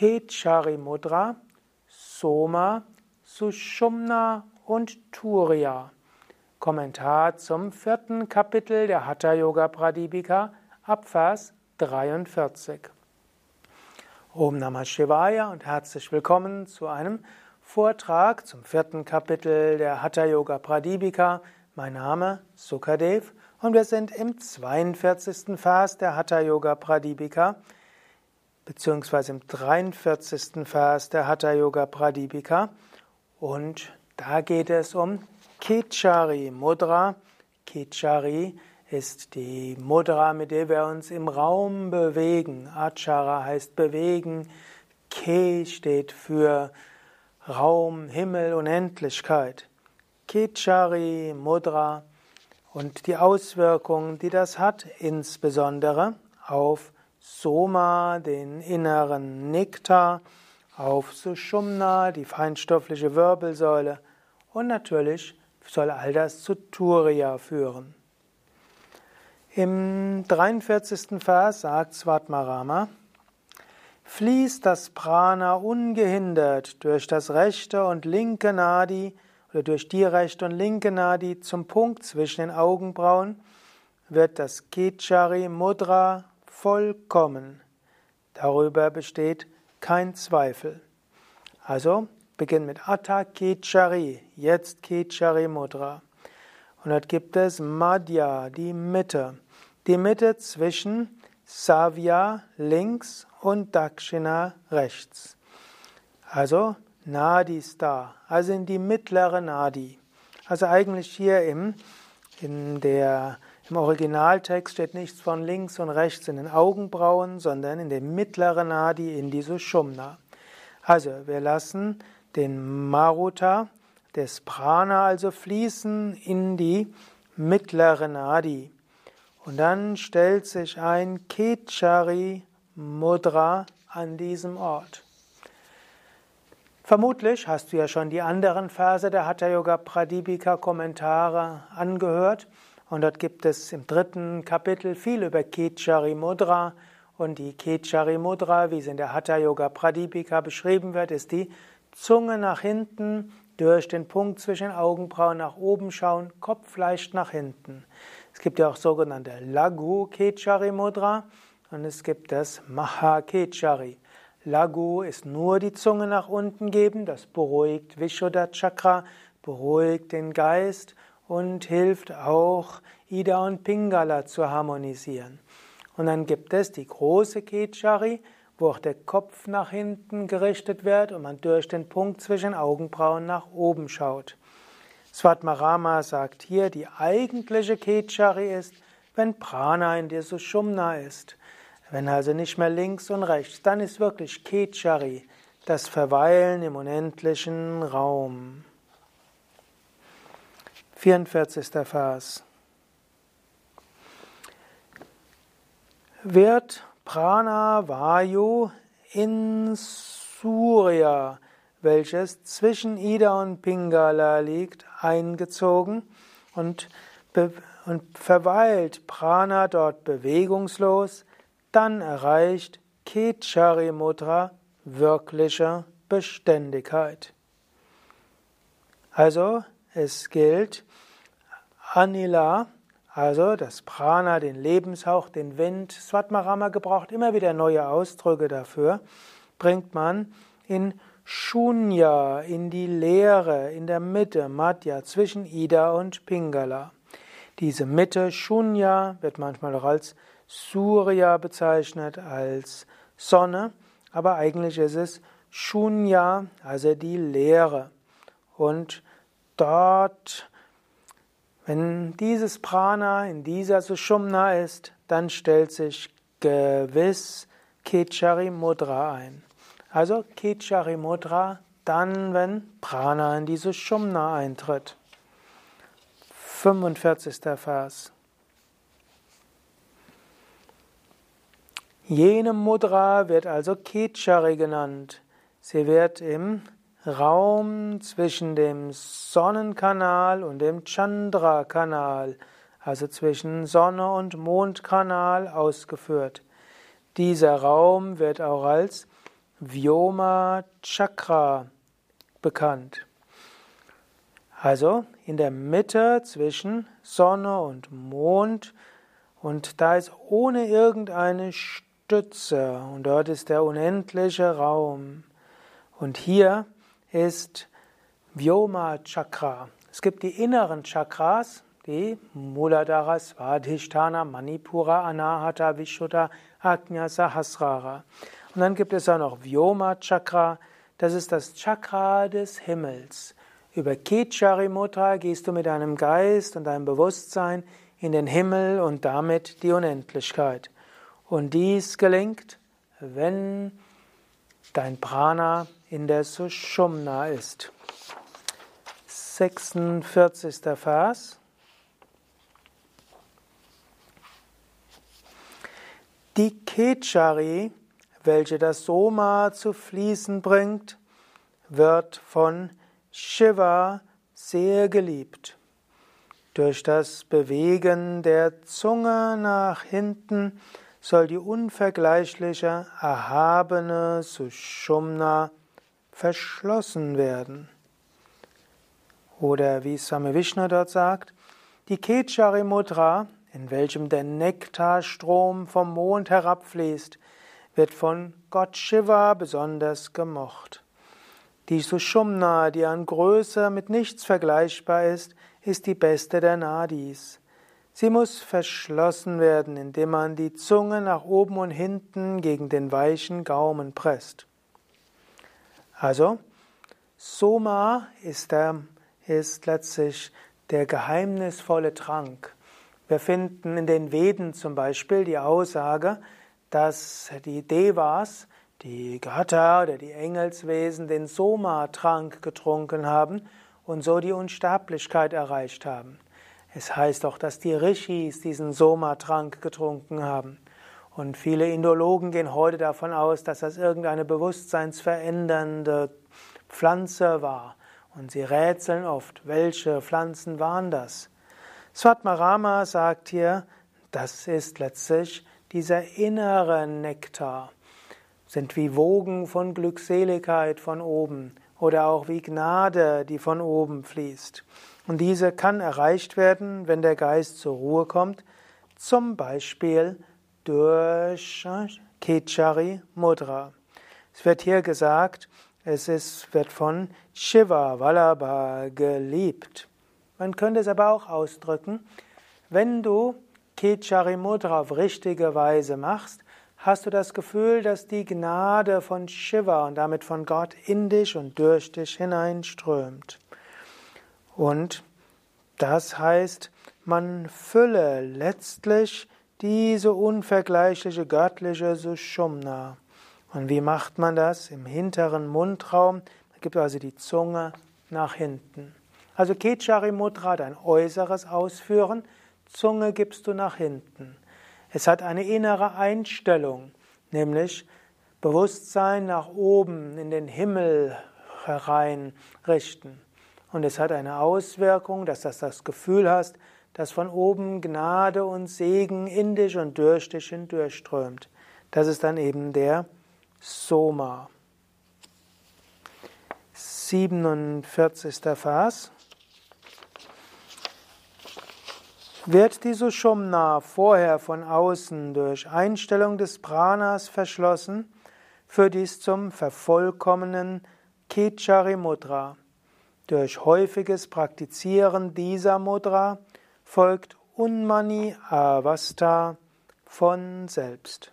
Kechari Mudra, Soma, Sushumna und Turiya. Kommentar zum vierten Kapitel der Hatha Yoga Pradipika ab Vers 43. Om Namah Shivaya und herzlich willkommen zu einem Vortrag zum vierten Kapitel der Hatha Yoga Pradipika. Mein Name Sukadev und wir sind im 42. Vers der Hatha Yoga Pradipika beziehungsweise im 43. Vers der Hatha Yoga Pradipika und da geht es um Kechari Mudra. Kechari ist die Mudra, mit der wir uns im Raum bewegen. Achara heißt bewegen. Ke steht für Raum, Himmel, Unendlichkeit. Kechari Mudra und die Auswirkungen, die das hat, insbesondere auf Soma, den inneren Nektar, auf Sushumna, die feinstoffliche Wirbelsäule und natürlich soll all das zu Turiya führen. Im 43. Vers sagt Svatmarama, fließt das Prana ungehindert durch das rechte und linke Nadi oder durch die rechte und linke Nadi zum Punkt zwischen den Augenbrauen, wird das Kechari Mudra vollkommen. Darüber besteht kein Zweifel. Also beginnt mit Atta Kechari, jetzt Kechari Mudra. Und dort gibt es Madhya, die Mitte. Die Mitte zwischen Savya links und Dakshina rechts. Also Nadi da, also in die mittlere Nadi. Also eigentlich hier im, in der, im Originaltext steht nichts von links und rechts in den Augenbrauen, sondern in der mittleren Nadi in die Sushumna. Also wir lassen den Maruta des Prana also fließen in die mittlere Nadi. Und dann stellt sich ein Kechari Mudra an diesem Ort. Vermutlich hast du ja schon die anderen Verse der Hatha Yoga Pradipika Kommentare angehört und dort gibt es im dritten Kapitel viel über Kechari Mudra und die Kechari Mudra, wie sie in der Hatha Yoga Pradipika beschrieben wird, ist die Zunge nach hinten, durch den Punkt zwischen Augenbrauen nach oben schauen, Kopf leicht nach hinten. Es gibt ja auch sogenannte Lagu Kechari Mudra und es gibt das Maha Kechari. Lagu ist nur die Zunge nach unten geben, das beruhigt Vishuddha Chakra, beruhigt den Geist und hilft auch Ida und Pingala zu harmonisieren. Und dann gibt es die große Kechari, wo auch der Kopf nach hinten gerichtet wird und man durch den Punkt zwischen Augenbrauen nach oben schaut. Svatmarama sagt hier, die eigentliche Kechari ist, wenn Prana in dir Sushumna ist. Wenn also nicht mehr links und rechts, dann ist wirklich Kechari, das Verweilen im unendlichen Raum. 44. Vers. Wird Prana Vayu in Surya, welches zwischen Ida und Pingala liegt, eingezogen und, und verweilt Prana dort bewegungslos, dann erreicht Kechari Mudra wirkliche Beständigkeit. Also es gilt Anila also das Prana, den Lebenshauch, den Wind, Svatmarama gebraucht immer wieder neue Ausdrücke dafür, bringt man in Shunya, in die Leere, in der Mitte, Madhya, zwischen Ida und Pingala. Diese Mitte, Shunya, wird manchmal auch als Surya bezeichnet, als Sonne, aber eigentlich ist es Shunya, also die Leere. Und dort wenn dieses Prana in dieser Sushumna ist, dann stellt sich gewiss Kechari Mudra ein. Also Kechari Mudra dann, wenn Prana in die Sushumna eintritt. 45. Vers. Jene Mudra wird also Kechari genannt. Sie wird im Raum zwischen dem Sonnenkanal und dem Chandra-Kanal, also zwischen Sonne- und Mondkanal, ausgeführt. Dieser Raum wird auch als Vyoma Chakra bekannt. Also in der Mitte zwischen Sonne und Mond und da ist ohne irgendeine Stütze und dort ist der unendliche Raum. Und hier ist Vyoma Chakra. Es gibt die inneren Chakras, die Muladhara, Svadhisthana, Manipura, Anahata, Vishuddha, Ajna, Sahasrara. Und dann gibt es auch noch Vyoma Chakra, das ist das Chakra des Himmels. Über Kichari Mudra gehst du mit deinem Geist und deinem Bewusstsein in den Himmel und damit die Unendlichkeit. Und dies gelingt, wenn dein Prana in der Sushumna ist. 46. Vers. Die Kechari, welche das Soma zu fließen bringt, wird von Shiva sehr geliebt. Durch das Bewegen der Zunge nach hinten soll die unvergleichliche, erhabene Sushumna verschlossen werden. Oder wie Swami Vishnu dort sagt, die Kechari Mudra, in welchem der Nektarstrom vom Mond herabfließt, wird von Gott Shiva besonders gemocht. Die Sushumna, die an Größe mit nichts vergleichbar ist, ist die beste der Nadis. Sie muss verschlossen werden, indem man die Zunge nach oben und hinten gegen den weichen Gaumen presst. Also, Soma ist, der, ist letztlich der geheimnisvolle Trank. Wir finden in den Veden zum Beispiel die Aussage, dass die Devas die Götter oder die Engelswesen den Soma-Trank getrunken haben und so die Unsterblichkeit erreicht haben. Es heißt auch, dass die Rishis diesen Soma-Trank getrunken haben. Und viele Indologen gehen heute davon aus, dass das irgendeine bewusstseinsverändernde Pflanze war. Und sie rätseln oft, welche Pflanzen waren das? Svatmarama sagt hier, das ist letztlich dieser innere Nektar sind wie Wogen von Glückseligkeit von oben oder auch wie Gnade, die von oben fließt. Und diese kann erreicht werden, wenn der Geist zur Ruhe kommt, zum Beispiel durch Kechari Mudra. Es wird hier gesagt, es ist, wird von Shiva Vallabha geliebt. Man könnte es aber auch ausdrücken, wenn du Kechari Mudra auf richtige Weise machst, hast du das Gefühl, dass die Gnade von Shiva und damit von Gott in dich und durch dich hineinströmt. Und das heißt, man fülle letztlich diese unvergleichliche göttliche Sushumna. Und wie macht man das? Im hinteren Mundraum gibt also die Zunge nach hinten. Also Kechari Mudra, dein äußeres Ausführen, Zunge gibst du nach hinten. Es hat eine innere Einstellung, nämlich Bewusstsein nach oben in den Himmel herein richten. Und es hat eine Auswirkung, dass du das Gefühl hast, dass von oben Gnade und Segen in dich und durch dich hindurchströmt. Das ist dann eben der Soma. 47. Vers. Wird die Sushumna vorher von außen durch Einstellung des Pranas verschlossen, führt dies zum vervollkommenen Kechari Mudra. Durch häufiges Praktizieren dieser Mudra folgt Unmani Avasta von selbst.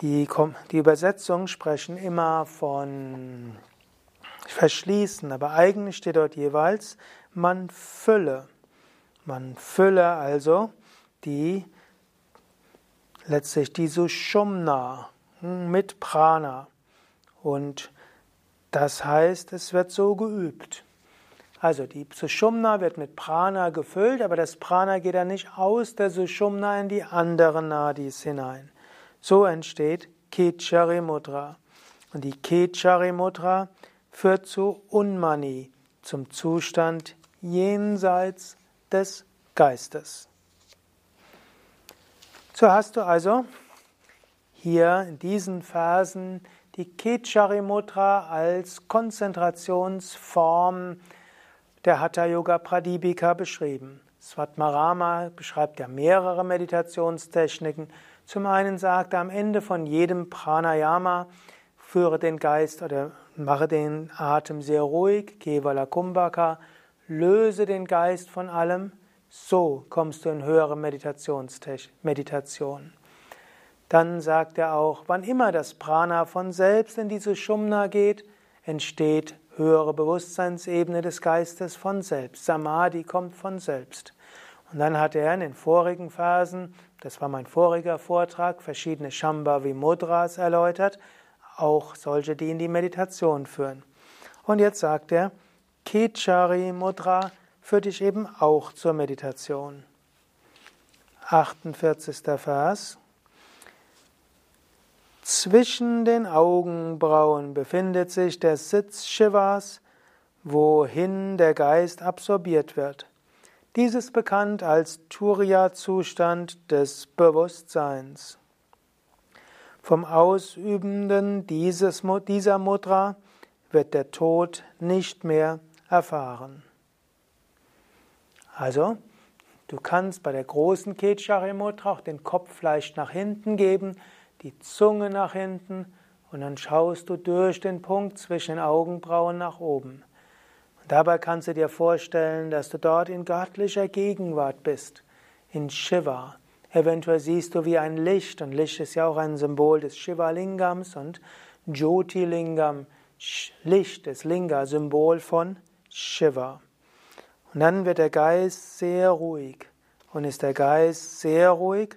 Die, die Übersetzungen sprechen immer von verschließen, aber eigentlich steht dort jeweils, man fülle. Man fülle also die letztlich die Sushumna mit Prana. Und das heißt, es wird so geübt. Also die Sushumna wird mit Prana gefüllt, aber das Prana geht dann nicht aus der Sushumna in die anderen Nadis hinein. So entsteht Kechari Mudra. Und die Kechari Mudra führt zu Unmani, zum Zustand jenseits des Geistes. So hast du also hier in diesen Versen die Kechari Mudra als Konzentrationsform der Hatha Yoga Pradipika beschrieben. Svatmarama beschreibt ja mehrere Meditationstechniken. Zum einen sagt er am Ende von jedem Pranayama, führe den Geist oder mache den Atem sehr ruhig, Kevala Kumbhaka, löse den Geist von allem, so kommst du in höhere Meditation. Dann sagt er auch, wann immer das Prana von selbst in diese Shumna geht, entsteht höhere Bewusstseinsebene des Geistes von selbst. Samadhi kommt von selbst. Und dann hat er in den vorigen Phasen, das war mein voriger Vortrag, verschiedene Shambhavi Mudras erläutert, auch solche, die in die Meditation führen. Und jetzt sagt er, Kechari Mudra führt dich eben auch zur Meditation. 48. Vers. Zwischen den Augenbrauen befindet sich der Sitz Shivas, wohin der Geist absorbiert wird. Dies ist bekannt als Turiya-Zustand des Bewusstseins. Vom Ausübenden dieses, dieser Mudra wird der Tod nicht mehr erfahren. Also, du kannst bei der großen Kechari Mudra auch den Kopf leicht nach hinten geben, die Zunge nach hinten und dann schaust du durch den Punkt zwischen den Augenbrauen nach oben. Und dabei kannst du dir vorstellen, dass du dort in göttlicher Gegenwart bist, in Shiva. Eventuell siehst du wie ein Licht, und Licht ist ja auch ein Symbol des Shiva-Lingams und Jyoti-Lingam, Licht, das Linga, Symbol von Shiva. Und dann wird der Geist sehr ruhig. Und ist der Geist sehr ruhig,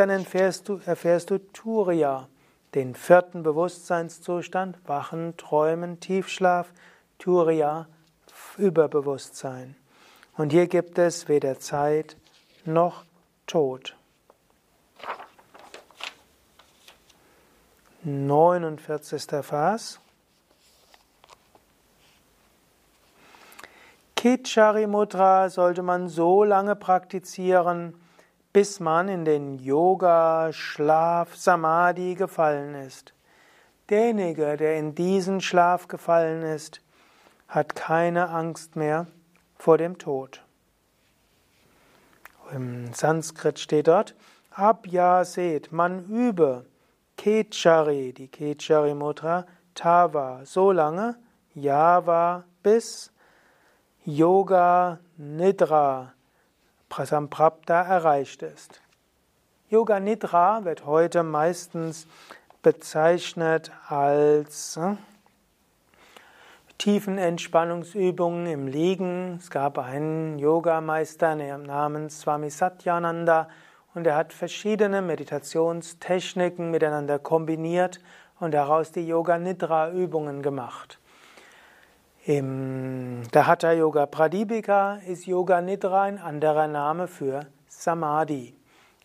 dann erfährst du, erfährst du Turiya, den vierten Bewusstseinszustand, Wachen, Träumen, Tiefschlaf, Turiya, Überbewusstsein. Und hier gibt es weder Zeit noch Tod. 49. Vers. Kichari Mudra sollte man so lange praktizieren, bis man in den Yoga, Schlaf, Samadhi gefallen ist. Derjenige, der in diesen Schlaf gefallen ist, hat keine Angst mehr vor dem Tod. Im Sanskrit steht dort, Abhyaset, man übe, Kechari, die Kechari Mudra, Tava, so lange, Yava, bis Yoga Nidra, Prasamprapta erreicht ist. Yoga Nidra wird heute meistens bezeichnet als äh, Tiefenentspannungsübungen im Liegen. Es gab einen Yogameister namens Swami Satyananda und er hat verschiedene Meditationstechniken miteinander kombiniert und daraus die Yoga Nidra Übungen gemacht. Im der Hatha Yoga Pradipika ist Yoga Nidra ein anderer Name für Samadhi.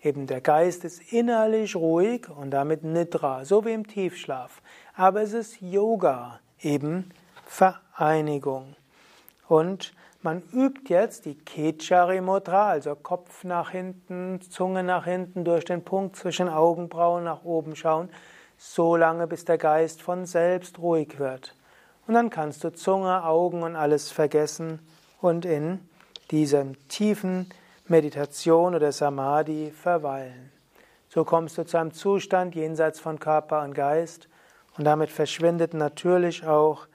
Eben der Geist ist innerlich ruhig und damit Nidra, so wie im Tiefschlaf. Aber es ist Yoga, eben Vereinigung. Und man übt jetzt die Kechari Mudra, also Kopf nach hinten, Zunge nach hinten, durch den Punkt zwischen Augenbrauen nach oben schauen, so lange bis der Geist von selbst ruhig wird. Und dann kannst du Zunge, Augen und alles vergessen und in dieser tiefen Meditation oder Samadhi verweilen. So kommst du zu einem Zustand jenseits von Körper und Geist und damit verschwindet natürlich auch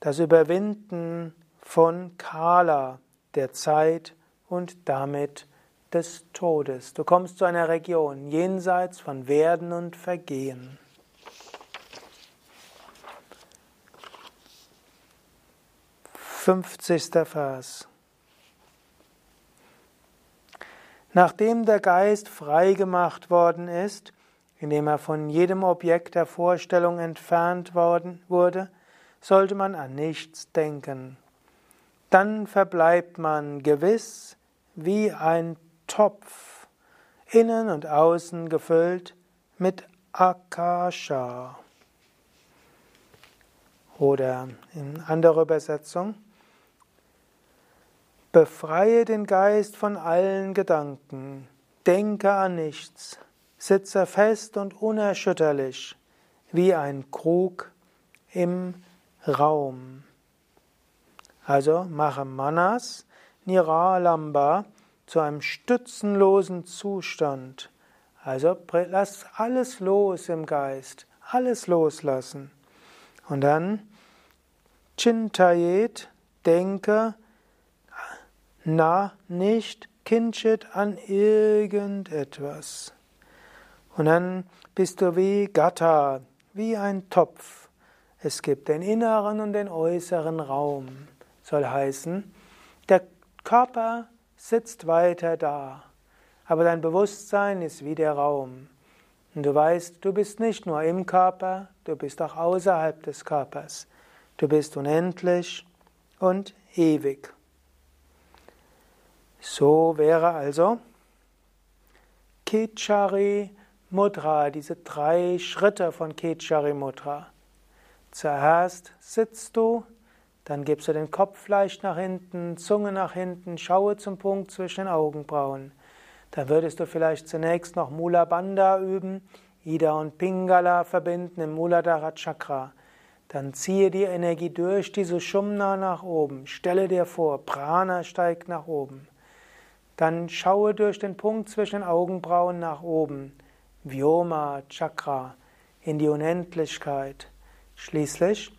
das Überwinden von Kala, der Zeit und damit des Todes. Du kommst zu einer Region jenseits von Werden und Vergehen. 50. Vers. Nachdem der Geist freigemacht worden ist, indem er von jedem Objekt der Vorstellung entfernt worden wurde, sollte man an nichts denken. Dann verbleibt man gewiss wie ein Topf, innen und außen gefüllt mit Akasha. Oder in anderer Übersetzung, Befreie den Geist von allen Gedanken, denke an nichts, Sitze fest und unerschütterlich wie ein Krug im Raum. Also mache Manas Niralamba zu einem stützenlosen Zustand. Also lass alles los im Geist, alles loslassen. Und dann Chintayet, denke, na, nicht Kinchit an irgendetwas. Und dann bist du wie Gatta, wie ein Topf. Es gibt den inneren und den äußeren Raum. Soll heißen, der Körper sitzt weiter da, aber dein Bewusstsein ist wie der Raum. Und du weißt, du bist nicht nur im Körper, du bist auch außerhalb des Körpers. Du bist unendlich und ewig. So wäre also Kechari Mudra, diese drei Schritte von Kechari Mudra. Zuerst sitzt du, dann gibst du den Kopf leicht nach hinten, Zunge nach hinten, schaue zum Punkt zwischen den Augenbrauen. Dann würdest du vielleicht zunächst noch Mula Bandha üben, Ida und Pingala verbinden im Muladhara Chakra. Dann ziehe die Energie durch die Sushumna nach oben. Stelle dir vor, Prana steigt nach oben. Dann schaue durch den Punkt zwischen Augenbrauen nach oben. Vyoma Chakra in die Unendlichkeit. Schließlich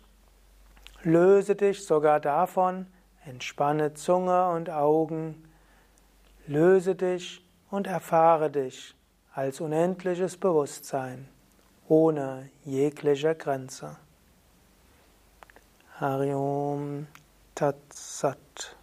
löse dich sogar davon, entspanne Zunge und Augen, löse dich und erfahre dich als unendliches Bewusstsein, ohne jegliche Grenze. Hariom Tat Sat